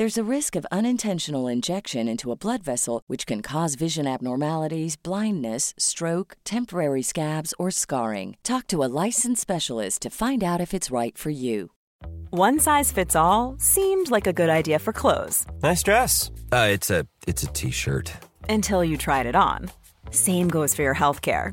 There's a risk of unintentional injection into a blood vessel, which can cause vision abnormalities, blindness, stroke, temporary scabs, or scarring. Talk to a licensed specialist to find out if it's right for you. One size fits all seemed like a good idea for clothes Nice dress. Uh, it's a it's a t-shirt. until you tried it on. Same goes for your healthcare.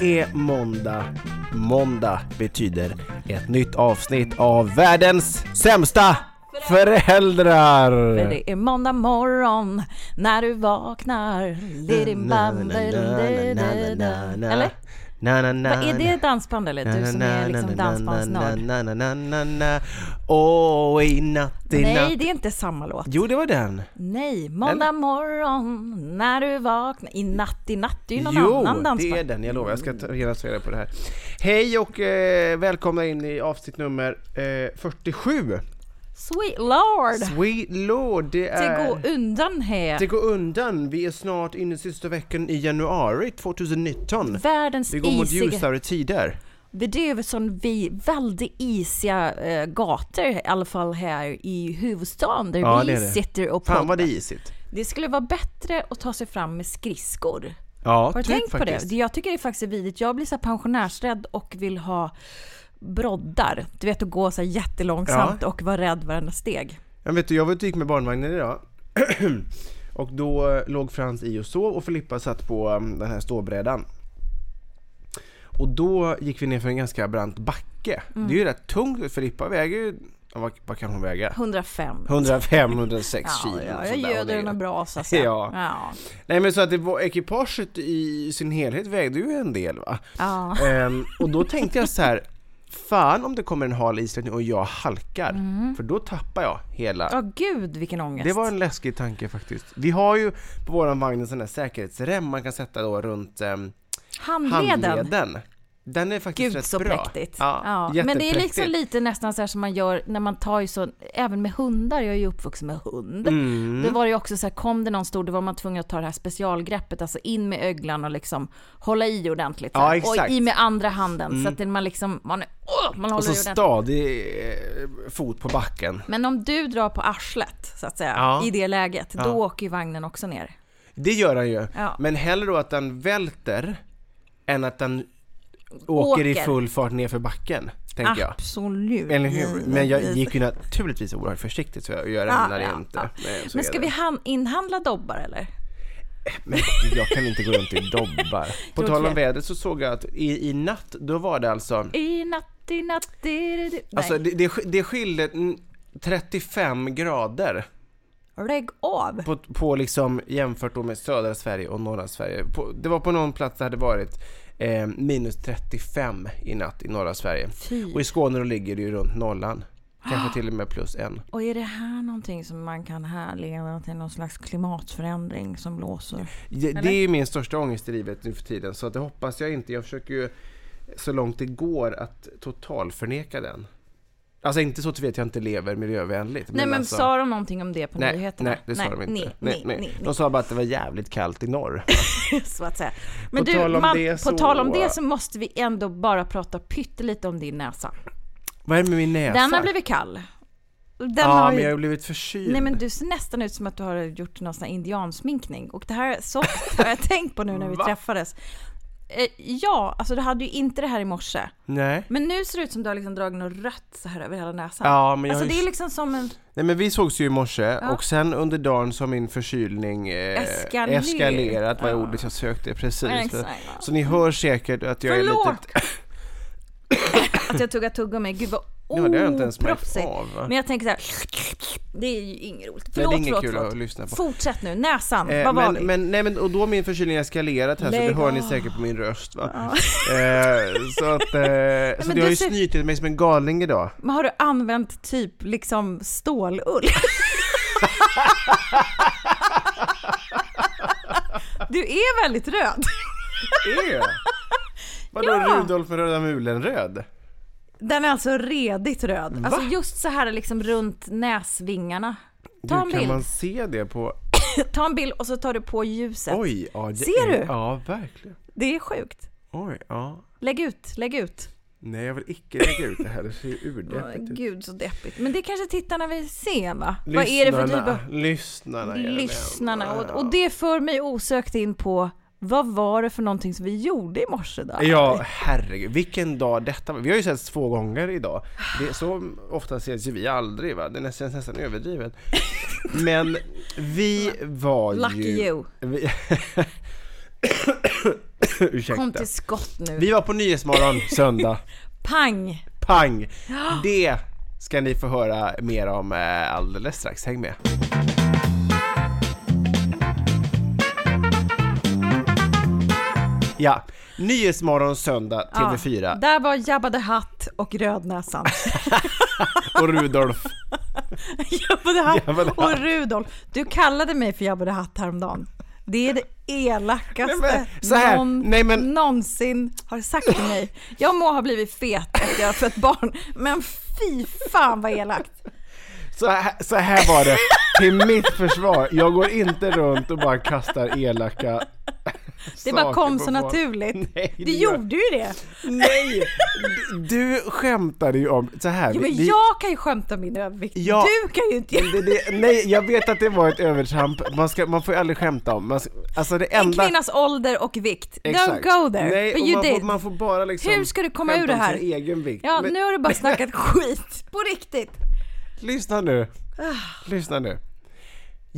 Det är måndag. Måndag betyder ett nytt avsnitt av världens sämsta föräldrar. För det är måndag morgon när du vaknar. Eller? Na, na, na, är det dansband eller? Du som är liksom dansbandsnörd. Åh, i natt, i Nej, natt. det är inte samma låt. Jo, det var den. Nej, måndag morgon när du vaknar. I natt, i natt. Det är ju någon jo, annan det dansband. är den. Jag lovar, jag ska ta genast reda på det här. Hej och eh, välkomna in i avsnitt nummer eh, 47. Sweet Lord! Sweet Lord, det Det är... går undan här. Det går undan. Vi är snart inne i sista veckan i januari 2019. Världens Vi går mot isiga... ljusare tider. Det är som vi väldigt isiga eh, gator, i alla fall här i huvudstaden där Ja, vi det det. sitter och Fan poddar. vad det är isigt. Det skulle vara bättre att ta sig fram med skridskor. Ja, Har du typ tänkt på faktiskt. det? Jag tycker det faktiskt är vidrigt. Jag blir så pensionärsrädd och vill ha broddar. Du vet att gå så här jättelångsamt och vara rädd varenda steg. Jag vet du, jag var ute och gick med barnvagnen idag. och då eh, låg Frans i och sov och Filippa satt på um, den här ståbrädan. Och då gick vi ner för en ganska brant backe. Mm. Det är ju rätt tungt. Filippa väger ju, ja, vad, vad kan hon väga? 105. 105-106 Ja, kilo. ja, jag göder den bra så att säga. Ja. Ja. Nej men så att det var, ekipaget i sin helhet vägde ju en del va. ja. Ehm, och då tänkte jag så här. Fan om det kommer en hal isläggning och jag halkar. För då tappar jag hela. Ja, gud vilken ångest. Det var en läskig tanke faktiskt. Vi har ju på våran vagn en sån där säkerhetsrem man kan sätta då runt um, Handleden. handleden. Den är faktiskt Gud rätt så bra. präktigt. Ja, Ja, men det är liksom lite nästan så här som man gör när man tar ju så, även med hundar, jag är ju uppvuxen med hund. Mm. Då var det ju också så här, kom det någon stor, då var man tvungen att ta det här specialgreppet, alltså in med öglan och liksom hålla i ordentligt. så Ja, här. Mm. Och i med andra handen, så att det- man liksom, man, åh, man Och håller så i ordentligt. stadig eh, fot på backen. Men om du drar på arslet, så att säga, Ja. i det läget, Ja. då åker ju vagnen också ner. Det gör han ju. Ja. Men hellre då att den välter än att den åker, i full fart ner för backen. Tänker jag. Absolut. Eller hur? Men jag gick ju naturligtvis oerhört försiktigt så jag, jag lämnar ja, inte. ja. Nej, Men ska det. vi han- inhandla dobbar eller? Men jag kan inte gå runt i dobbar. På tal om vädret så såg jag att i, i natt, då var det alltså I natt, i natt, di, di, di. Alltså det, det, det skilde mm, 35 grader lägg av. på, på liksom jämfört då med södra Sverige och norra Sverige. På, det var på någon plats där det varit eh, minus 35 i natt i norra Sverige. Fy. Och i Skåne då ligger det ju runt nollan. Kanske till och med plus en. Och är det här någonting som man kan härleda till någon slags klimatförändring som blåser? Det, det är min största ångest i livet nu för tiden så det hoppas jag inte. Jag försöker ju så långt det går att totalförneka den. Alltså inte så att vet jag inte lever miljövänligt. Nej men alltså, sa de någonting om det på nej, nyheterna? nej, det sa de inte. Nej, nej, nej, De sa bara att det var jävligt kallt i norr. så att säga. Men På du, tal man, det på så- tal om det så måste vi ändå bara prata pyttelite om din näsa. Vad är det med min näsa? Den har blivit kall. Den ja, har men jag har blivit förkyld. Nej men du ser nästan ut som att du har gjort någon sån här indiansminkning. Och det här så har jag tänkt på nu när vi Va? träffades. Eh, ja, alltså du hade ju inte det här i morse. Nej. Men nu ser det ut som du har liksom dragit något rött så här över hela näsan. Ja, men jag alltså har ju... det är liksom som en... Nej men vi sågs ju i morse Ja. och sen under dagen så har min förkylning eh, Eskalerat. eskalerat, var Ja. ordet jag sökte precis. Exakt. Så ni hör säkert att jag är Förlåt! lite... Att jag tuggar tuggummi. Gud vad Ja, det har jag inte ens märkt av. Men jag tänker så här. Det är ju inget roligt. Nej, Förlåt, det är inget kul förlåt. att lyssna på. Fortsätt nu. Näsan, Eh, vad var men, vi? men, nej, men, och då har min förkylning eskalerat här så Lägg det hör ni säkert på min röst va. Eh, så att, eh, så men det har ju ser- snytit mig som en galning idag. Men har du använt typ liksom stålull? du är väldigt röd. Är Vadå Ja. Rudolf röda mulen röd? Den är alltså redigt röd. Va? Alltså just så här liksom runt näsvingarna. Du, Ta en kan bild. man se det på... Ta en bild och så tar du på ljuset. Oj, ja, Ser är... du? Ja, verkligen. Det är sjukt. Oj, ja. Lägg ut, lägg ut. Nej, jag vill icke lägga ut det här. Det ser ju urdeppigt ut. Gud så deppigt. Men det kanske tittarna vill se va? Vad är det för typ av... Lyssnarna. Lyssnarna. Och, och det för mig osökt in på vad var det för någonting som vi gjorde i morse då? Ja, herregud. Vilken dag detta var. Vi har ju setts två gånger idag. Det, så ofta ses ju vi aldrig va. Det är nästan, nästan överdrivet. Men vi var ju... Lucky you. Vi... Ursäkta. Kom till skott nu. Vi var på Nyhetsmorgon söndag. Pang! Pang! Det ska ni få höra mer om eh, alldeles strax. Häng med. Ja, Nyhetsmorgon söndag TV4 Ja, där var Jabba the Hutt och Rödnäsan. och Rudolf. Jabba the Hutt Jabba the och. Rudolf. Du kallade mig för Jabba the Hutt häromdagen. Det är det elakaste Nej, men, här, någon nej, men- någonsin har sagt till mig. Jag må ha blivit fet efter jag har fött barn, men fy fan vad elakt. Så här, så här var det, till mitt försvar. Jag går inte runt och bara kastar elaka Det bara kom så naturligt. Nej, det gör- gjorde ju det. Nej! Du skämtade ju om, så här. Ja, men vi- jag kan ju skämta om min övervikt. Ja, du kan ju inte det, det, nej, jag vet att det var ett övertramp. Man, ska, man får ju aldrig skämta om. Man, alltså det En enda... kvinnas ålder och vikt. Exakt. Don't go there. Nej, och man, får, man får bara liksom Hur ska du komma ur det här? egen vikt. Ja, Men nu har du bara snackat skit. På riktigt. lyssna nu. Ah. Lyssna nu.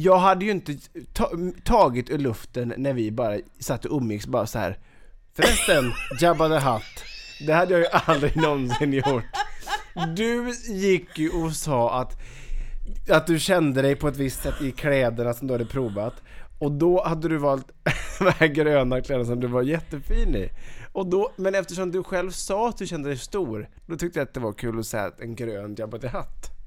Jag hade ju inte ta, tagit ur luften när vi bara satt och umgicks bara så här. Förresten, Jabba the Hutt. Det hade jag ju aldrig någonsin gjort. Du gick ju och sa att, att du kände dig på ett visst sätt i kläderna som du hade provat. Och då hade du valt de här gröna kläderna som du var jättefin i. Och då, men eftersom du själv sa att du kände dig stor, då tyckte jag att det var kul att säga en grön Jabba the Hutt.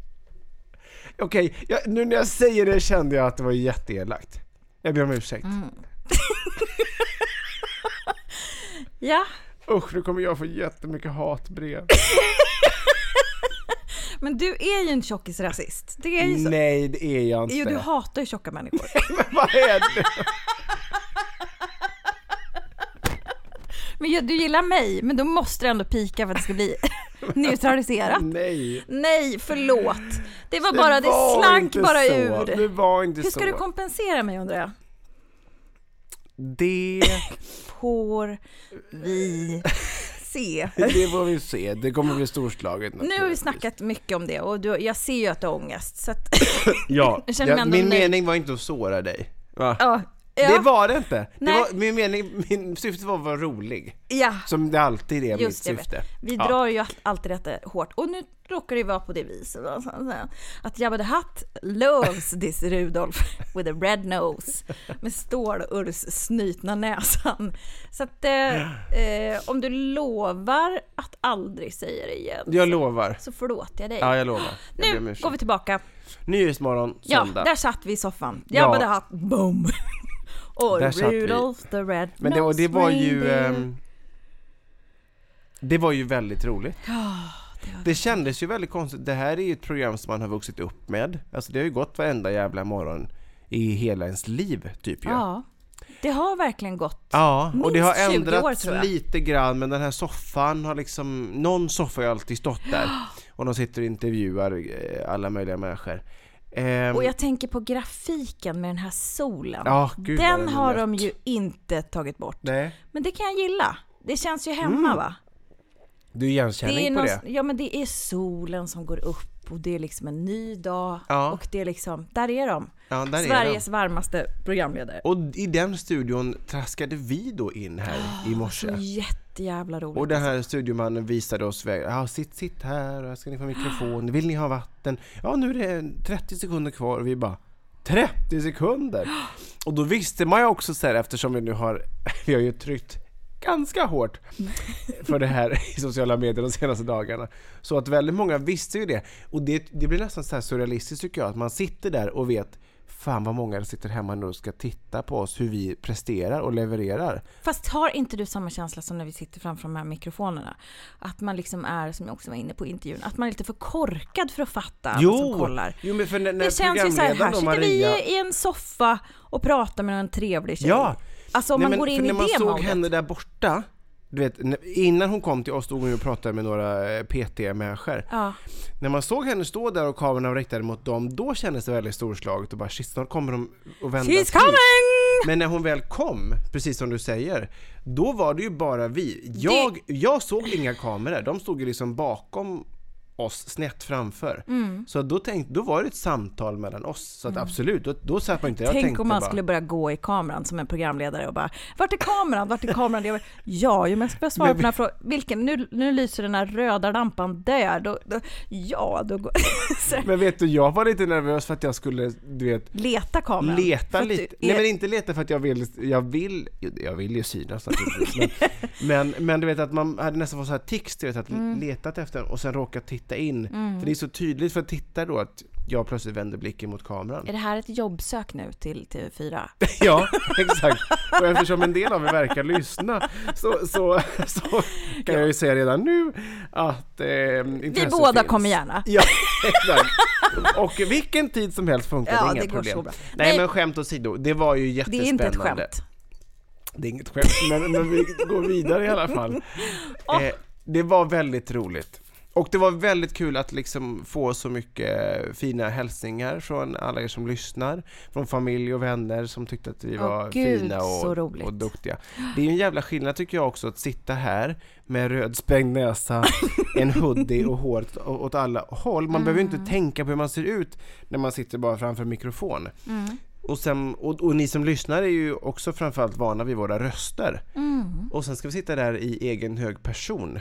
Okej, jag, nu när jag säger det kände jag att det var jätteelakt. Jag ber om ursäkt. Mm. Ja, Usch, nu kommer jag få jättemycket hatbrev. men du är ju en tjockisrasist. Det är ju så. Nej, det är jag inte. Jo, du hatar ju tjocka människor. Men vad är det? Men du gillar mig, men då måste du ändå pika för att det ska bli neutraliserat. Nej. Nej, förlåt. Det var bara, det, var slank inte bara så. ur. Det var inte Hur så. ska du kompensera mig undrar jag? Det, Får vi se. det får vi se. Det kommer bli storslaget Nu har vi snackat mycket om det och du, jag ser ju att du har ångest. Så att, Ja, ja min mening var inte att såra dig. Va? ja, Det ja, var det inte. Det Nej. var, min mening, min syfte var att vara rolig. ja. Som det alltid är Just det, mitt syfte. Vi Ja. drar ju all- alltid detta hårt. Och nu råkar det vara på det viset. att Jabba the Hutt loves this Rudolf with a red nose. Med stålurs snutna näsan. Så att eh, eh, om du lovar att aldrig säga det igen. Jag lovar. Så förlåter jag dig. Ja, jag lovar. Jag nu går vi tillbaka. Nyhetsmorgon, Ja, söndag. där satt vi i soffan. Ja. Jabba the Hutt, boom. Och Där. Rudolf the red Men det, och det var ju... ehm, det var ju väldigt roligt. Det kändes ju väldigt konstigt. Det här är ju ett program som man har vuxit upp med. Alltså det har ju gått varenda jävla morgon i hela ens liv, typ ju. Ja. Det har verkligen gått. Ja, och det har Minst 20 år, ändrats jag. lite grann men den här soffan har liksom, någon soffa har ju alltid stått där och de sitter och intervjuar eh, alla möjliga människor. Ehm, Och jag tänker på grafiken med den här solen. Ja, gud, den har de ju inte tagit bort. Nej, Men det kan jag gilla. Det känns ju hemma Mm. va? du är igenkänning Det är på någon, det? Ja men det är solen som går upp och det är liksom en ny dag. Ja. Och det är liksom, där är de. Ja, där är Sveriges varmaste programledare. de. Och i den studion traskade vi då in här i morse. Så jättejävla roligt. Och den här studiomannen visade oss väg. Ja, sitt, sitt här, här ska ni få mikrofon. Vill ni ha vatten? Ja, nu är det 30 sekunder kvar och vi bara 30 sekunder! Och då visste man ju också så här eftersom vi nu har, vi har ju tryckt ganska hårt för det här i sociala medier de senaste dagarna. Så att väldigt många visste ju det. Och det, det blir nästan så här surrealistiskt tycker jag, att man sitter där och vet Fan vad många sitter hemma nu och ska titta på oss hur vi presterar och levererar. Fast har inte du samma känsla som när vi sitter framför de här mikrofonerna? Att man liksom är, som jag också var inne på i intervjun, att man är lite för korkad för att fatta alla som kollar. jo men för när, när Det känns ju så här, här sitter Maria... vi i en soffa och pratar med en trevlig tjej. Ja! Alltså om Nej, man men går in i när man det såg henne där borta, du vet, innan hon kom till oss stod hon och pratade med några eh, PT-människor. Ja. När man såg henne stå där och kamerorna var riktade mot dem, då kändes det väldigt storslaget och bara shit, snart kommer de att vända She's hit." coming! Men när hon väl kom, precis som du säger, då var det ju bara vi. Jag, jag såg inga kameror, de stod ju liksom bakom oss snett framför. Mm. Så då, tänk, då var det ett samtal mellan oss. Så att absolut, då, då satt man inte Tänk tänkte om man bara, skulle börja gå i kameran som en programledare och bara Vart är kameran? Vart är kameran? Jag bara, ja, men jag ska svara på den här frågan. Vilken? Nu, nu lyser den här röda lampan där. Då, då, ja, då går... Men vet du, jag var lite nervös för att jag skulle, du vet, Leta kameran. Leta du lite. är- Nej men inte leta för att jag vill, jag vill, jag vill ju synas naturligtvis. men, men, men du vet att man hade nästan fått så här tics, du vet, att Mm. letat efter och sen råkat titta in. För det är så tydligt för tittare då att jag plötsligt vänder blicken mot kameran. Är det här ett jobbsök nu till TV4? Ja, exakt. Och eftersom en del av er verkar lyssna så, så, så kan jag ju säga redan nu att eh, Vi båda finns. kommer gärna. Ja, exakt. Och vilken tid som helst funkar, Ja, det är inga det problem. Nej, Nej. men skämt åsido, det var ju Det jättespännande. är inte ett skämt. Det är inget skämt, men, men vi går vidare i alla fall. Eh, det var väldigt roligt. Och det var väldigt kul att liksom få så mycket fina hälsningar från alla er som lyssnar, från familj och vänner som tyckte att vi var gud, fina och, och duktiga. Det är ju en jävla skillnad tycker jag också att sitta här med rödsprängd näsa, en hoodie och håret åt alla håll. Man behöver ju Mm. inte tänka på hur man ser ut när man sitter bara framför en mikrofon. Mm. Och, sen, och, och ni som lyssnar är ju också framförallt vana vid våra röster. Mm. Och sen ska vi sitta där i egen hög person.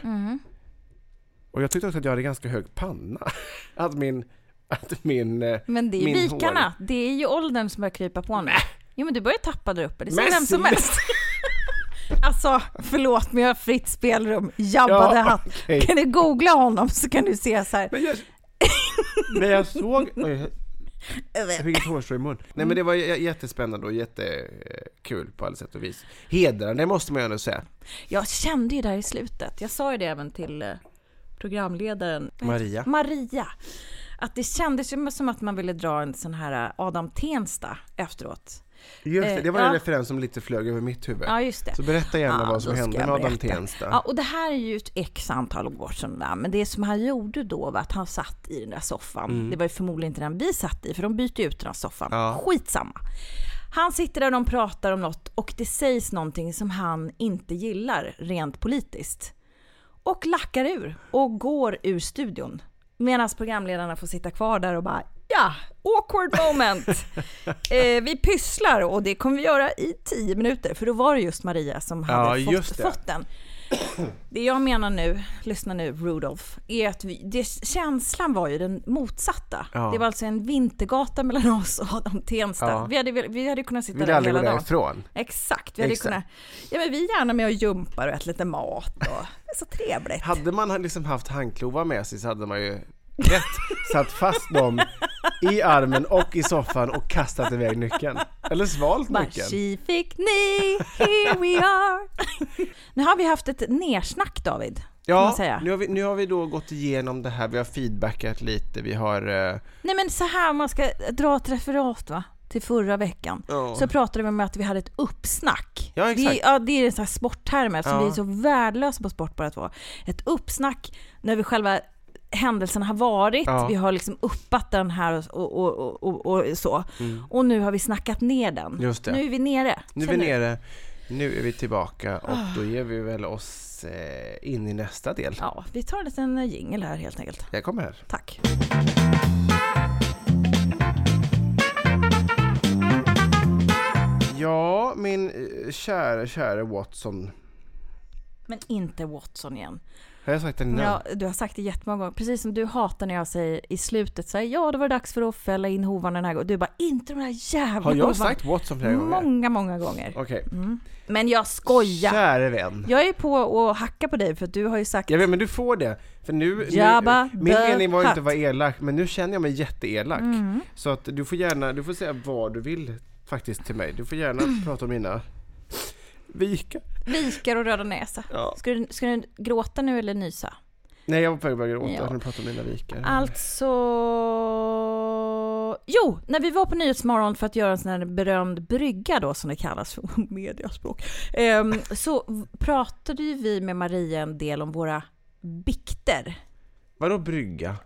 Och jag tyckte också att jag hade ganska hög panna. Att min... Att min eh, Men det är ju vikarna. hår- Det är ju åldern som börjar krypa på nu. Jo men du börjar tappa där uppe, det ser vem som helst. Alltså, förlåt men jag har fritt spelrum. Jabba Ja, Hutt. okej. Kan du googla honom så kan du se så här. Men jag, men jag såg... Jag fick ett hårstrå i mun. Nej men det var jättespännande och jättekul på alla sätt och vis. Hedrande måste man ju ändå säga. Jag kände ju där i slutet, jag sa ju det även till eh, programledaren Maria. Maria. Att det kändes ju som att man ville dra en sån här eh, Adam Tensta efteråt. Just det, Eh, det var en ja. referens som lite flög över mitt huvud. Ja, just det. Så berätta gärna Ja, vad som hände med Adam. Tensta. Ja, och det här är ju ett x antal år sedan. Där. Men det som han gjorde då var att han satt i den där soffan. Det var ju förmodligen inte den vi satt i, för de bytte ut den här soffan. Ja. Skitsamma. Han sitter där och de pratar om något och det sägs någonting som han inte gillar rent politiskt. Och lackar ur och går ur studion. Medan programledarna får sitta kvar där och bara Ja, awkward moment. eh, vi pysslar och det kommer vi göra i tio minuter. För då var det just Maria som hade Ja, fått, fått den. Det jag menar nu, lyssna nu Rudolf, är att vi, det, känslan var ju den motsatta. Ja. Det var alltså en vintergata mellan oss och Adam Tensta. Ja. Vi, hade, vi hade kunnat sitta Vill där hela dagen. därifrån. Exakt, vi hade Exakt. kunnat... Ja men vi är gärna med och jumpar och äter lite mat och... Det är så trevligt. Hade man liksom haft handklovar med sig så hade man ju rätt satt fast dem i armen och i soffan och kastat iväg nyckeln. Eller svalt Bara, nyckeln. She fick ni, here we are. nu har vi haft ett nersnack David. Ja, nu har, vi, nu har vi då gått igenom det här, vi har feedbackat lite, vi har... eh, Nej men så här, man ska dra ett referat va, till förra veckan. Ja. Så pratade vi om att vi hade ett uppsnack. Ja, exakt. Det, ja, det är en sån här sportterm eftersom Ja. vi är så värdelösa på sport båda två. Ett uppsnack när vi själva händelsen har varit, Ja. vi har liksom uppat den här och, och, och, och, så. Och nu har vi snackat ner den. Mm. Just det. Nu är vi nere. Nu är vi Känner du? Nu är vi tillbaka och då ger vi väl oss eh, in i nästa del. Ja, vi tar en liten jingel här helt enkelt. Jag kommer här. Tack. Ja, min eh, kära, kära Watson. Men inte Watson igen. Har jag sagt det innan? Ja, du har sagt det jättemånga gånger. Precis som du hatar när jag säger i slutet så här, ja det var dags för att fälla in hovarna den här gången. Du bara, inte de där jävla Har jag hovarna." sagt Watson flera gånger? Många, många gånger. Okej. Men jag skojar. Käre vän. Jag är på att hacka på dig för att du har ju sagt Jag vet, men du får det. För nu, Jabba nu min mening var ju inte att vara elak, men nu känner jag mig jätteelak. Mm. Så att du får gärna, du får säga vad du vill faktiskt till mig. Du får gärna Mm. prata om mina vikar. vikar och röda näsa. Ja. Ska du, ska du gråta nu eller nysa? Nej, jag var på väg att börja gråta Ja. när du pratade om mina vikar. Alltså... Jo, när vi var på Nyhetsmorgon för att göra en sån här berömd brygga då som det kallas på mediaspråk. ehm, så pratade ju vi med Maria en del om våra bikter. Vadå brygga?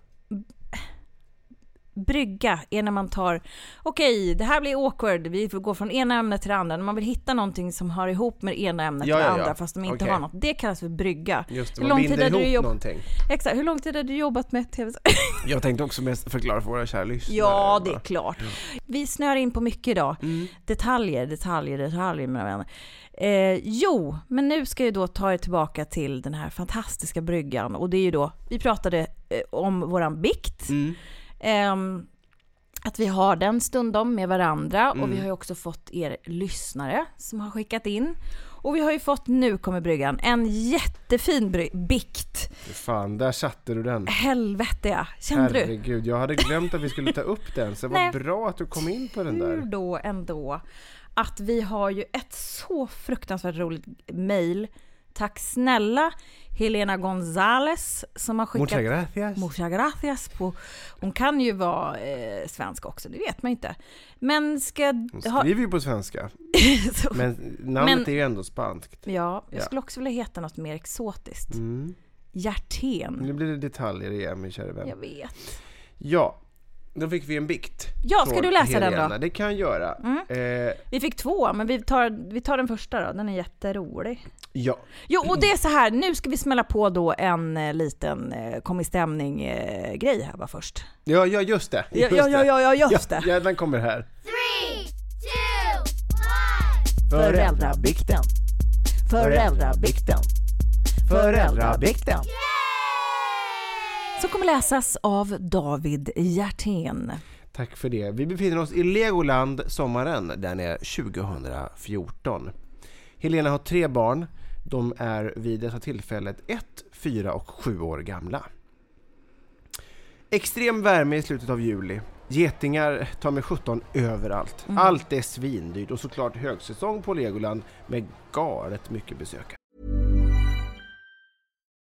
Brygga är när man tar, okej det här blir awkward, vi får gå från ena ämnet till det andra. När man vill hitta någonting som hör ihop med det ena ämnet Ja, till det ja, ja. andra fast de inte Okej. har något. Det kallas för brygga. Just det, Hur man lång tid hade du ihop jobb- någonting. Exakt, hur lång tid har du jobbat med tv? Jag tänkte också mest förklara för våra kära lyssnare. Ja, det är klart. Vi snör in på mycket idag. Mm. Detaljer, detaljer, detaljer mina vänner. Eh, jo, men nu ska jag då ta er tillbaka till den här fantastiska bryggan och det är ju då, vi pratade eh, om våran bikt. Mm. Ehm, att vi har den stundom med varandra och Mm. vi har ju också fått er lyssnare som har skickat in. Och vi har ju fått, nu kommer bryggan, en jättefin bry- bikt. Fan, där satte du den. Helvete ja, kände du? Herregud, jag hade glömt att vi skulle ta upp den, så det var Nej. bra att du kom in på den Hur där. då ändå att vi har ju ett så fruktansvärt roligt mail. Tack snälla Helena Gonzales som har skickat... Muchas gracias. Muchas gracias på... Hon kan ju vara eh, svensk också, det vet man inte. Men ska... Hon skriver ju på svenska, så, men namnet Men- är ju ändå spanskt. ja, jag Ja. skulle också vilja heta något mer exotiskt. Mm. Hjärten. Nu blir det detaljer igen min kära vän. Jag vet. Ja, då fick vi en bikt. Ja, ska du läsa den Helena. då? Mm. Det kan jag göra. Eh, Vi fick två, men vi tar, vi tar den första då. Den är jätterolig. ja, Jo, och det är så här, nu ska vi smälla på då en eh, liten eh, kom i stämning-grej här bara först. ja, ja just det. Ja, Just ja, ja, det. ja, ja, just det. Ja, den kommer här. Three, two, one. Föräldrabikten. Föräldrabikten. Föräldrabikten. Som kommer läsas av David Hjertén. Tack för det. Vi befinner oss i Legoland sommaren. Den är 2014. Helena har tre barn. De är vid detta tillfället 1, 4 och 7 år gamla. Extrem värme i slutet av juli. Getingar tar med 17 överallt. Allt är svindyrt och såklart högsäsong på Legoland med galet mycket besökare.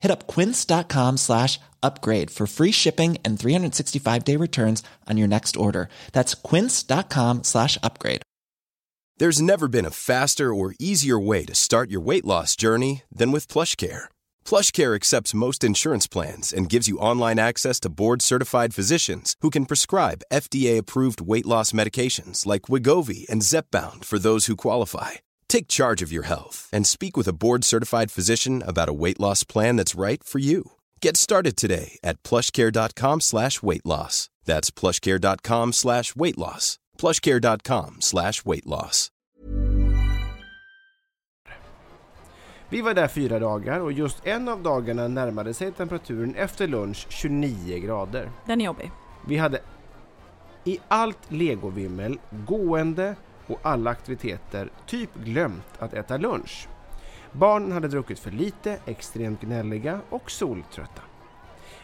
Hit up quince.com slash upgrade for free shipping and 365 day returns on your next order. That's quince.com slash upgrade. There's never been a faster or easier way to start your weight loss journey than with PlushCare. PlushCare accepts most insurance plans and gives you online access to board-certified physicians who can prescribe FDA-approved weight loss medications like Wigovi and Zepbound for those who qualify. Take charge of your health and speak with a board-certified physician about a weight loss plan that's right for you. Get started today at plushcare.com slash weight loss. That's plushcare.com slash weight loss. plushcare.com slash weight loss. Vi var där fyra dagar och just en av dagarna närmade sig temperaturen efter lunch 29 grader. Den är jobbig. Vi hade i allt legovimmel, gående och alla aktiviteter typ glömt att äta lunch. Barnen hade druckit för lite, extremt gnälliga och soltrötta.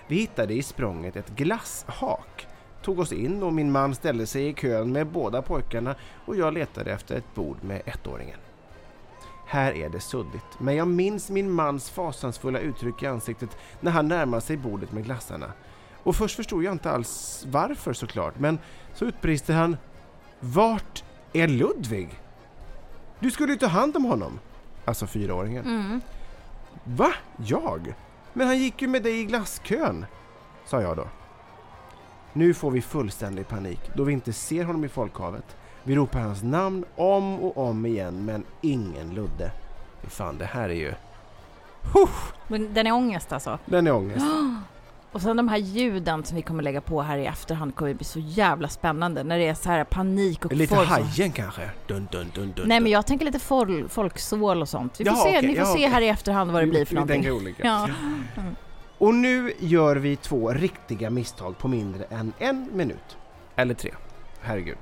Vi hittade i språnget ett glasshak, tog oss in och min man ställde sig i kön med båda pojkarna och jag letade efter ett bord med ettåringen. Här är det suddigt, men jag minns min mans fasansfulla uttryck i ansiktet när han närmade sig bordet med glassarna. Och först förstod jag inte alls varför såklart, men så utbrister han Vart är Ludvig? Du skulle ju ta hand om honom! Alltså fyraåringen. Mm. Va? Jag? Men han gick ju med dig i glasskön, sa jag då. Nu får vi fullständig panik då vi inte ser honom i folkhavet. Vi ropar hans namn om och om igen men ingen Ludde. Fan, det här är ju... Men den är ångest alltså. Den är ångest. Och sen de här ljuden som vi kommer lägga på här i efterhand kommer bli så jävla spännande när det är så här panik och Lite folk Hajen kanske? Dun, dun, dun, dun, Nej men jag tänker lite fol folksål och sånt. Vi får Jaha, se, okej, ni får ja, se okej. här i efterhand vad det blir för Vi någonting. tänker olika. Ja. Och nu gör vi två riktiga misstag på mindre än en minut. Eller tre. Herregud.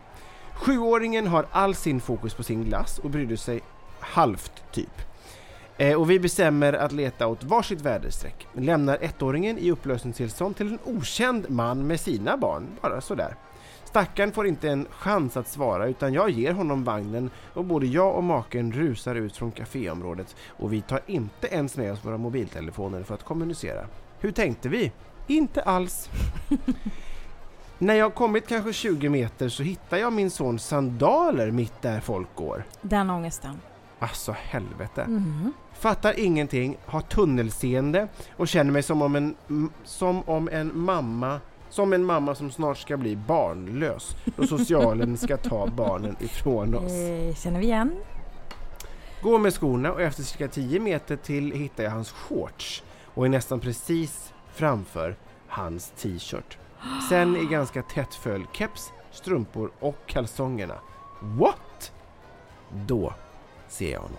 Sjuåringen har all sin fokus på sin glass och brydde sig halvt typ. Eh, och vi bestämmer att leta åt varsitt väderstreck. Lämnar ettåringen i upplösningstillstånd till en okänd man med sina barn, bara sådär. Stackaren får inte en chans att svara utan jag ger honom vagnen och både jag och maken rusar ut från kaféområdet och vi tar inte ens med oss våra mobiltelefoner för att kommunicera. Hur tänkte vi? Inte alls. När jag kommit kanske 20 meter så hittar jag min sons sandaler mitt där folk går. Den ångesten. Alltså helvete. Mm. Fattar ingenting, har tunnelseende och känner mig som om en, som om en mamma som en mamma som snart ska bli barnlös då socialen ska ta barnen ifrån oss. Eh, känner vi igen? Går med skorna och efter cirka 10 meter till hittar jag hans shorts och är nästan precis framför hans t-shirt. Sen i ganska tätt följd keps, strumpor och kalsongerna. What? Då ser jag honom.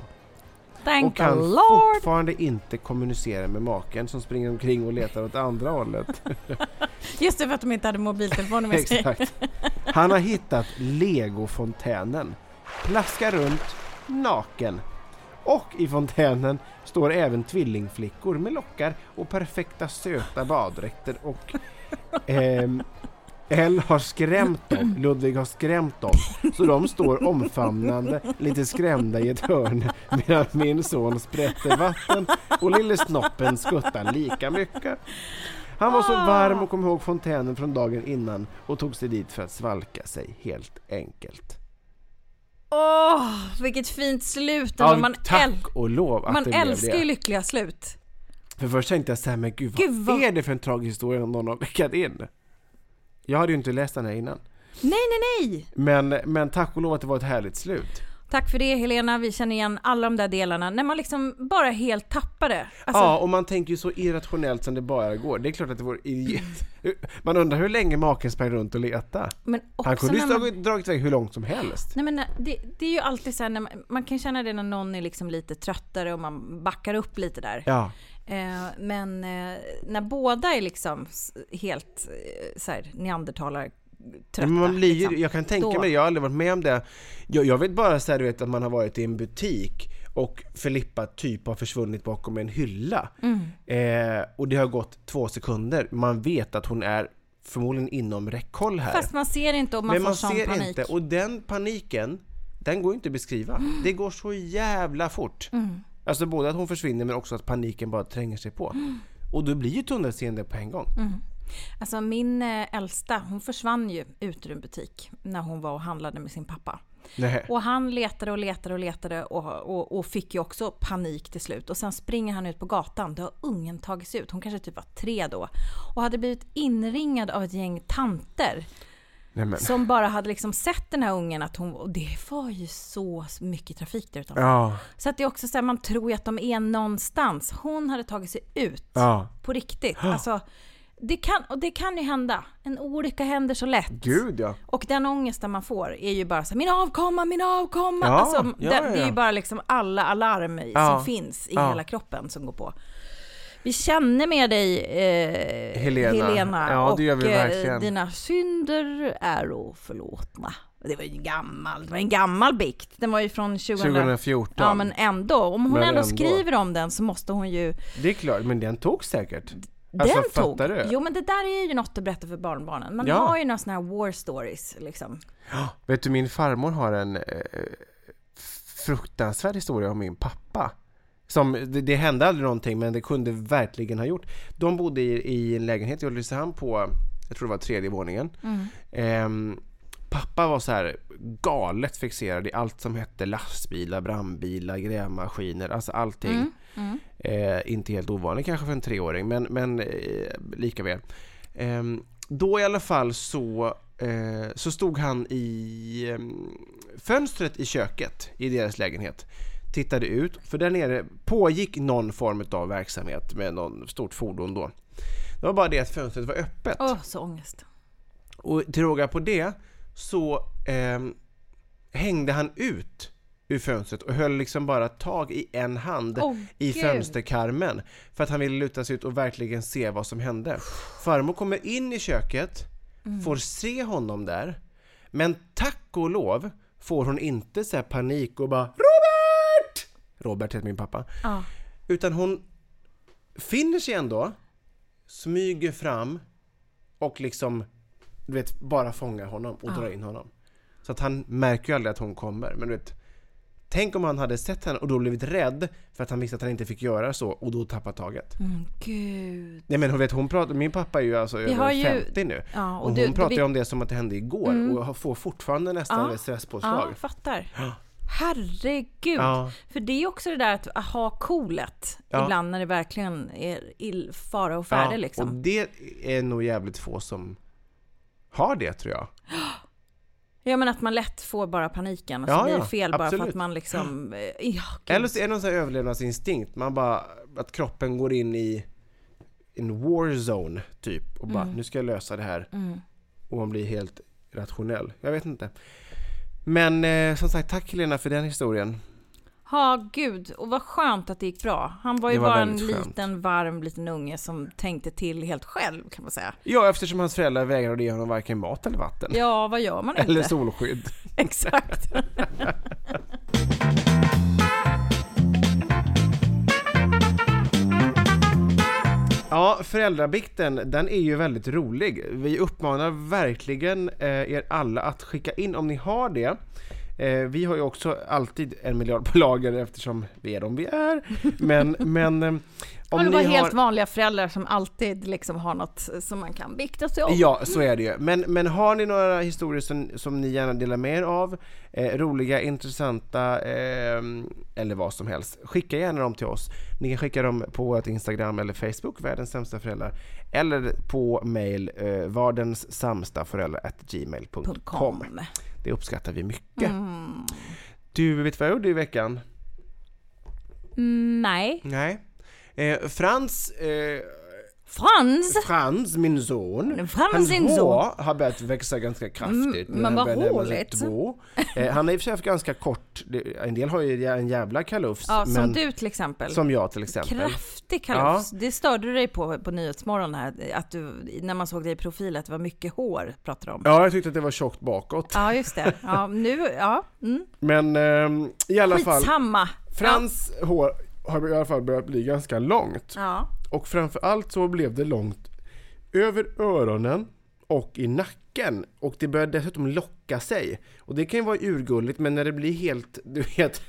Thank och kan Lord! fortfarande inte kommunicera med maken som springer omkring och letar åt andra hållet. Just det, för att de inte hade mobiltelefoner med sig. Exakt. Han har hittat legofontänen. Plaskar runt, naken. Och i fontänen står även tvillingflickor med lockar och perfekta söta baddräkter och ehm, Elle har skrämt dem, Ludvig har skrämt dem, så de står omfamnande, lite skrämda i ett hörn medan min son sprätter vatten och lille snoppen skuttar lika mycket. Han var så varm och kom ihåg fontänen från dagen innan och tog sig dit för att svalka sig helt enkelt. Åh, vilket fint slut! Ja, man tack och lov att man det blev älskar det. ju lyckliga slut. För först tänkte jag så här, men gud vad, Gud, vad- är det för en tragisk historia någon har skickat in? Jag hade ju inte läst den här innan. Nej, nej, nej! Men, men tack och lov att det var ett härligt slut. Tack för det Helena, vi känner igen alla de där delarna. När man liksom bara helt tappar det. Alltså, ja, och man tänker ju så irrationellt som det bara går. Det är klart att det vore. Man undrar hur länge maken sprang runt och letade. Han kunde ju man- dragit, dragit iväg hur långt som helst. Nej men det, det är ju alltid så här när man, man kan känna det när någon är liksom lite tröttare och man backar upp lite där. Ja. Eh, men eh, när båda är liksom helt eh, så här neandertalar trötta. Men man blir ju, liksom, jag kan tänka då- mig, jag har aldrig varit med om det. Jag, jag vet bara så här, du vet, att man har varit i en butik och Filippa typ har försvunnit bakom en hylla. Mm. Eh, och det har gått två sekunder. Man vet att hon är förmodligen inom räckhåll här. Fast man ser inte och man Men får man sån ser panik. inte. Och den paniken, den går inte att beskriva. Det går så jävla fort. Mm. Alltså både att hon försvinner men också att paniken bara tränger sig på. Och då blir ju tunnelseende på en gång. Mm. Alltså min eh, äldsta, hon försvann ju ut ur en butik när hon var och handlade med sin pappa. Nej. Och han letade och letade och letade och, och, och fick ju också panik till slut. Och sen springer han ut på gatan. Då har ungen tagits ut. Hon kanske typ var tre då. Och hade blivit inringad av ett gäng tanter. Nej. Som bara hade liksom sett den här ungen att hon, och det var ju så mycket trafik där utanför. Ja, Så att det är också så här, man tror ju att de är någonstans. Hon hade tagit sig ut. ja. På riktigt. Alltså, det kan, och det kan ju hända. En olycka händer så lätt. Gud ja. Och den ångesten man får är ju bara så här, min avkomma, min avkomma. Ja, alltså, ja, det, ja, det är ju bara liksom alla alarm som finns i ja. hela kroppen som går på. Vi känner med dig eh, Helena. Ja, och det gör vi eh, verkligen. dina synder är förlåtna. Det var ju en gammal, det var en gammal bikt. Den var ju från 2000, 2014. Ja men ändå, om hon Men ändå, ändå. skriver om den så måste hon ju Det är klart, men den tog säkert. Alltså, den tog. du? Jo men det där är ju något att berätta för barnbarnen. Man Ja. har ju några sådana här war stories liksom. Vet du, min farmor har en eh, fruktansvärd historia om min pappa. Som, det, det hände aldrig någonting, men det kunde verkligen ha gjort. De bodde i, i en lägenhet i Ulricehamn på, jag tror det var tredje våningen. Ehm, pappa var så här galet fixerad i allt som hette lastbilar, brandbilar, grävmaskiner, alltså allting. Eh, inte helt ovanligt kanske för en treåring, men, men eh, lika väl. Ehm, då i alla fall så, eh, så stod han i ehm, fönstret i köket i deras lägenhet. Tittade ut, för där nere pågick någon form av verksamhet med någon stort fordon då. Det var bara det att fönstret var öppet. Åh, så ångest. Och till råga på det så ehm, hängde han ut ur fönstret och höll liksom bara tag i en hand Åh, i Gud. fönsterkarmen för att han ville luta sig ut och verkligen se vad som hände. Farmor kommer in i köket, Mm. får se honom där, men tack och lov får hon inte så panik och bara Robert! Heter min pappa. Ja. Utan hon finner sig ändå, smyger fram och liksom, du vet, bara fångar honom och drar in honom. Så att han märker ju aldrig att hon kommer. Men du vet, tänk om han hade sett henne och då blivit rädd för att han visste att han inte fick göra så och då tappat taget. Mm, gud. Nej men hon vet, hon pratar, min pappa är ju alltså över har ju- 50 nu. Ja, och och hon du- pratar vi- ju om det som att det hände igår Mm. och får fortfarande nästan Ja. ett stresspåslag. Ja, fattar. Herregud. Ja. För det är också det där att ha coolet Ja. ibland när det verkligen är ill, fara och färde Ja, liksom. Och det är nog jävligt få som har det tror jag. Ja men att man lätt får bara paniken och så Ja, blir det ja, fel bara för absolut. att man liksom... Ja. Eller så är det någon sån här överlevnadsinstinkt. Man bara, att kroppen går in i en war zone typ och bara, nu ska jag lösa det här. Mm. Och man blir helt rationell. Jag vet inte. Men eh, som sagt, tack Helena för den historien. Ja, gud. Och vad skönt att det gick bra. Han var ju var bara en skönt. liten, varm liten unge som tänkte till helt själv kan man säga. Ja, eftersom hans föräldrar vägrade ge honom varken mat eller vatten. Ja, vad gör man inte? Eller solskydd. Exakt. Ja, föräldrabikten, den är ju väldigt rolig. Vi uppmanar verkligen eh, er alla att skicka in om ni har det. Eh, vi har ju också alltid en miljard på lager eftersom vi är de vi är. Men, men eh, Om om det var ni helt har... vanliga föräldrar som alltid liksom har något som man kan bikta sig om. Ja, så är det ju. Men, men har ni några historier som, som ni gärna delar med er av, eh, roliga, intressanta eh, eller vad som helst, skicka gärna dem till oss. Ni kan skicka dem på vårt Instagram eller Facebook, Världens sämsta föräldrar, eller på mail, eh, vardenssamstaföräldrar.gmail.com. Det uppskattar vi mycket. Mm. Du, vet vad jag gjorde i veckan? Mm, nej. Nej. Eh, Frans eh, Frans! Frans, min son, Frans, hans din son. hår har börjat växa ganska kraftigt. Mm, när men vad roligt. Eh, han har i och för sig haft ganska kort, en del har ju en jävla kalufs. Ja, som du till exempel. Som jag till exempel. Kraftig kalufs. Det störde du dig på på Nyhetsmorgon här, att du, när man såg dig i profil, att det var mycket hår, pratade om. Ja, jag tyckte att det var tjockt bakåt. Ja, just det. Ja, nu, ja. Mm. Men ehm, i alla fall, Skitsamma. Frans hår har i alla fall börjat bli ganska långt. Ja. Och framförallt så blev det långt över öronen och i nacken. Och det började dessutom locka sig. Och det kan ju vara urgulligt men när det blir helt, du vet,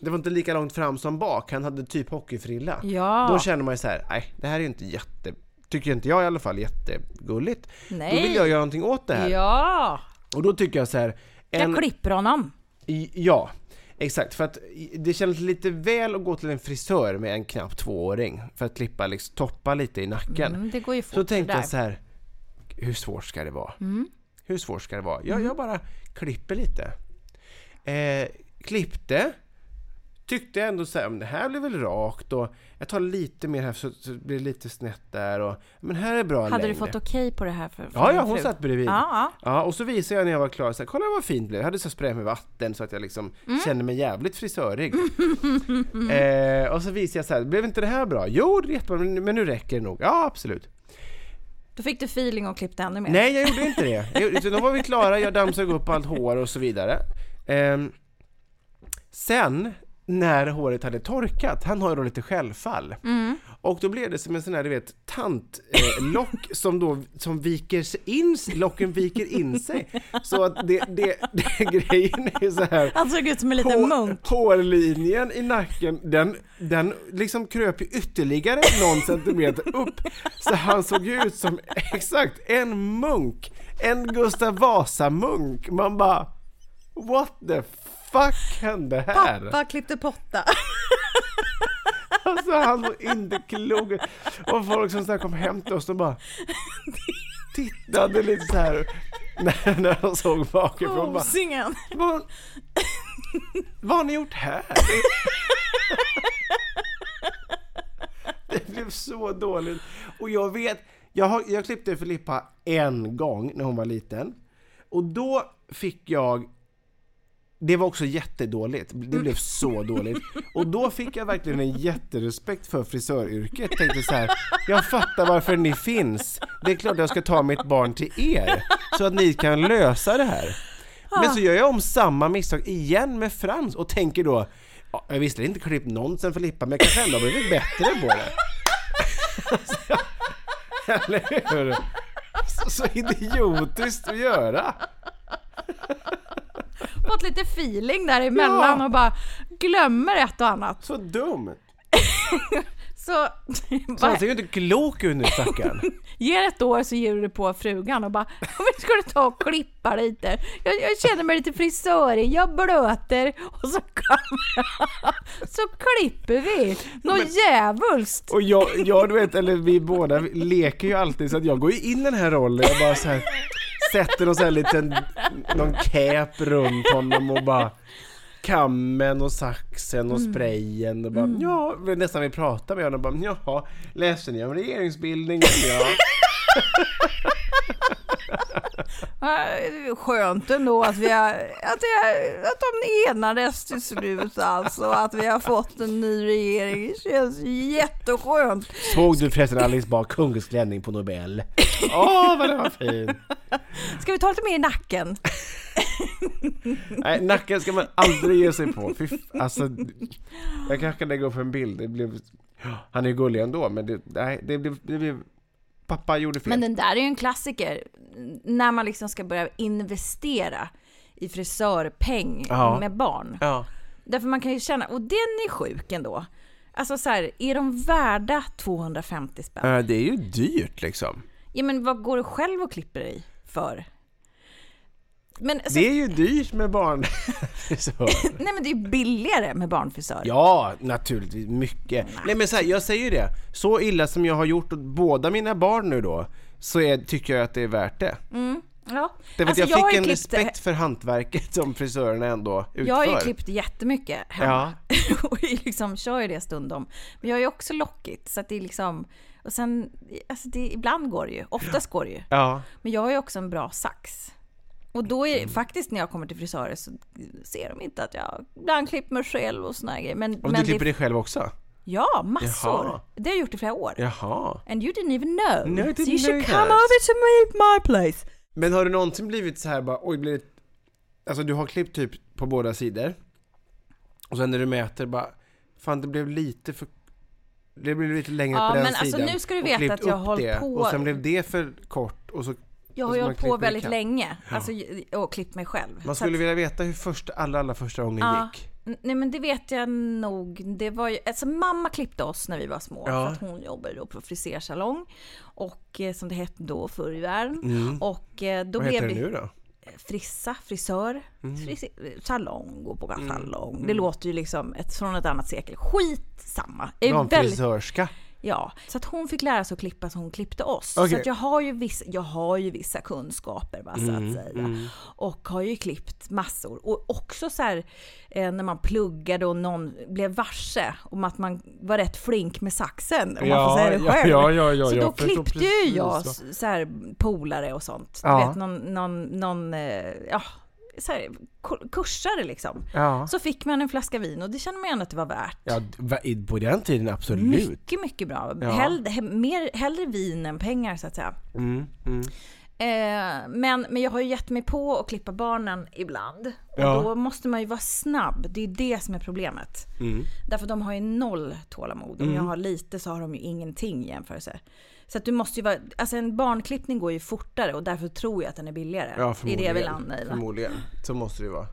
det var inte lika långt fram som bak. Han hade typ hockeyfrilla. Ja. Då känner man ju så här, nej det här är ju inte jätte tycker inte jag i alla fall, jättegulligt. Nej. Då vill jag göra någonting åt det här. Ja, Och då tycker jag så här, jag klipper honom. i- ja, exakt. För att det känns lite väl att gå till en frisör med en knapp tvååring för att klippa, liksom, toppa lite i nacken. Mm, det går ju fort Så tänkte jag så här, hur svårt ska det vara? Mm. Hur svårt ska det vara? Jag, jag bara klipper lite. Eh, klippte, tyckte ändå så här, men det här blir väl rakt och jag tar lite mer här så, så blir det lite snett där och men här är bra Hade längd. du fått okej på det här för, för Ja, ja, hon fru? satt bredvid. Ja, ja. Ja, och så visade jag när jag var klar, så här, kolla vad fint det blev. Jag hade så sprayat med vatten så att jag liksom Mm. kände mig jävligt frisörig. eh, och så visade jag så här, blev inte det här bra? Jo, det är jättebra, men, men nu räcker det nog. Ja, absolut. Då fick du feeling och klippte ännu mer. Nej, jag gjorde inte det. Jag, så då var vi klara, jag dammsög upp allt hår och så vidare. Ehm, sen, när håret hade torkat, han har ju då lite skällfall. Och då blev det som en sån här, du vet, tantlock eh, som då, som viker sig in, locken viker in sig. Så att det, det, det grejen är så här. Han såg ut som en liten Hår, munk. hårlinjen i nacken, den, den liksom kröp ytterligare någon centimeter upp. Så han såg ju ut som exakt en munk. En Gustav Vasa-munk. Man bara, what the fuck hände här? Pappa klippte potta. Alltså han såg inte klok. Och folk som så kom hem till oss, de bara tittade lite så här när, när de såg bakifrån. Bara, Kosingen. vad, vad har ni gjort här? Det blev så dåligt. Och jag vet, jag, har, jag klippte Filippa en gång när hon var liten. Och då fick jag det var också jättedåligt. Det blev så dåligt. Och då fick jag verkligen en jätterespekt för frisöryrket. Tänkte så här, jag fattar varför ni finns. Det är klart jag ska ta mitt barn till er. Så att ni kan lösa det här. Men så gör jag om samma misstag igen med Frans och tänker då, ja, jag visste inte klippt någon sen Filippa, men jag kanske ändå har blivit bättre på det. Eller hur? Så, så idiotiskt att göra. Fått lite feeling däremellan Ja. och bara glömmer ett och annat. Så dumt. Så, Så han ser ju inte klok ut nu stackarn. ger ett år så ger du det på frugan och bara vi skulle ta och klippa lite. Jag, jag känner mig lite frisörig, jag blöter och så, så klipper vi. Något djävulskt. Och jag, jag, du vet, eller vi båda leker ju alltid så att jag går ju in i den här rollen. Jag bara så här sätter någon sån här liten, någon cap runt honom och bara kammen och saxen och sprayen och bara ja, vi nästan vill prata med honom och bara jaha, läste ni om regeringsbildningen? Ja. Ja, det är Skönt ändå att, vi har, att, jag, att de enades till slut alltså. Att vi har fått en ny regering. Det känns jätteskönt. Såg du förresten Alice Bah kungsklänning på Nobel? Åh, vad den var fin! Ska vi ta lite mer i nacken? Nej, nacken ska man aldrig ge sig på. Fy, alltså, jag kanske kan lägga upp en bild. Det blev, han är ju gullig ändå, men det, nej, det, blev, det blev... Pappa gjorde fel. Men den där är ju en klassiker. När man liksom ska börja investera i frisörpeng Ja. med barn. Ja. Därför man kan ju känna, och den är sjuk ändå. Alltså så här, är de värda 250 spänn? Äh, det är ju dyrt liksom. Ja men vad går du själv och klipper dig för? Men, alltså, Det är ju dyrt med barn. Så. Nej men det är billigare med barnfrisör. Ja, naturligtvis. Mycket. Nej men så här, jag säger ju det. Så illa som jag har gjort åt båda mina barn nu då, så är, tycker jag att det är värt det. Ja. Därför Alltså, jag fick ju en klippt- respekt för hantverket som frisörerna ändå utför. Jag har ju klippt jättemycket hemma. och liksom kör ju det stundom. Men jag har ju också lockigt. Så att det är liksom... Och sen, alltså det, ibland går det ju. Oftast går det ju. Ja. Men jag har ju också en bra sax. Och då är faktiskt när jag kommer till frisörer så ser de inte att jag ibland klipper mig själv och såna grejer. Men, Och men du klipper det, dig själv också? Ja, massor. Jaha. Det har jag gjort i flera år. Jaha. And you didn't even know. No, I so didn't you should come that. over to my, my place. Men har du någonsin blivit så här bara, oj, blir det... Alltså du har klippt typ på båda sidor. Och sen när du mäter bara, fan det blev lite för... Det blev lite längre Ja, på den men alltså, sidan. nu ska du veta att jag har det, på- Och sen blev det för kort och så... Jag har så ju hållit på väldigt ikapp. länge. Alltså, och klippt mig själv. Man skulle att- vilja veta hur första, allra, allra första gången Ja, gick. Nej men det vet jag nog. Det var ju, alltså mamma klippte oss när vi var små. Ja. För att hon jobbade då på frisersalong. Och eh, som det hette då förr i världen. Och eh, då Mm. Vad blev heter det nu då? frissa, frisör, Mm. frisi- salong, gå på salong. Det låter ju liksom ett, från ett annat sekel. Skitsamma. Är väldigt- Damfrisörska. Ja, så att hon fick lära sig att klippa så hon klippte oss. Okej. Så att jag har ju vissa, jag har ju vissa kunskaper va, så Mm, att säga. Och har ju klippt massor. Och också så här eh, när man pluggade och någon blev varse om att man var rätt flink med saxen. Om man Ja, får säga det själv. ja, ja, ja, så då klippte ju jag vad- s- så här polare och sånt. Du vet någon, någon, någon eh, ja, så här, ku- kursare liksom. Ja. Så fick man en flaska vin och det kände man ändå att det var värt. Ja, på den tiden absolut. Mycket, mycket bra. Ja. Hellre, he, mer, hellre vin än pengar så att säga. Mm, mm. Eh, men, men jag har ju gett mig på att klippa barnen ibland. Och Ja. då måste man ju vara snabb. Det är det som är problemet. Mm. Därför de har ju noll tålamod. Om jag har lite så har de ju ingenting i jämförelse. Så att du måste ju vara, alltså en barnklippning går ju fortare och därför tror jag att den är billigare. Ja, det är det förmodligen. jag vill landa i. va? Förmodligen. Så måste det ju vara.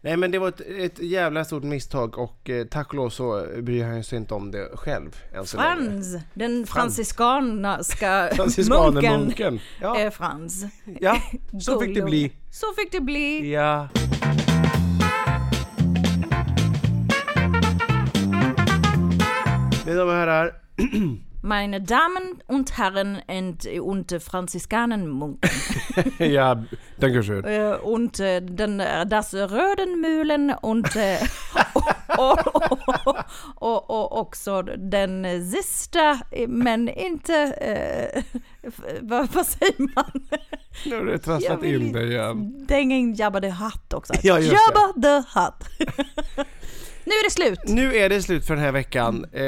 Nej men det var ett, ett jävla stort misstag och eh, tack och lov så bryr han sig inte om det själv än så länge. Frans, den franciskanska munken, munken. Ja. är Frans. Ja, så fick det bli. Så fick det bli. Ja. Mina damer och herrar, Meine Damen und Herren und, und Franziskanenmunken ja, dankeschön. äh, und äh, den, das Rödenmühlen und, äh, och, och, och, och också den sista, men inte, äh, vad, vad säger man? Nu har du trasslat in dig igen. Det är ingen Jabba the Hutt också. Ja, det. Jabba the Hutt. nu är det slut. Nu är det slut för den här veckan. Eh,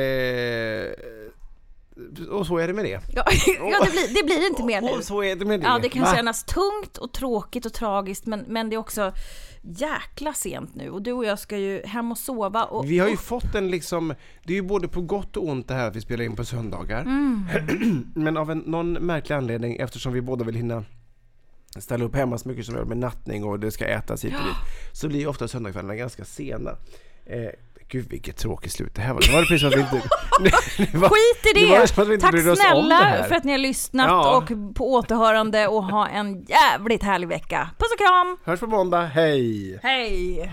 och så är det med det. Ja, ja det, blir, det blir inte mer nu. Och så är det med det. Ja, det kan Va? kännas tungt och tråkigt och tragiskt, men, men det är också jäkla sent nu. Och du och jag ska ju hem och sova. Och, Vi har ju fått en liksom, det är ju både på gott och ont det här att vi spelar in på söndagar. Mm. Men av en, någon märklig anledning, eftersom vi båda vill hinna ställa upp hemma så mycket som möjligt med nattning och det ska ätas hit och dit, så blir ju ofta söndagskvällarna ganska sena. Eh, gud vilket tråkigt slut det här var. Det var det precis som att vi inte... det var- Skit i det det! inte Tack det snälla för att ni har lyssnat Ja. och på återhörande och ha en jävligt härlig vecka. Puss och kram! Hörs på måndag, hej! Hej!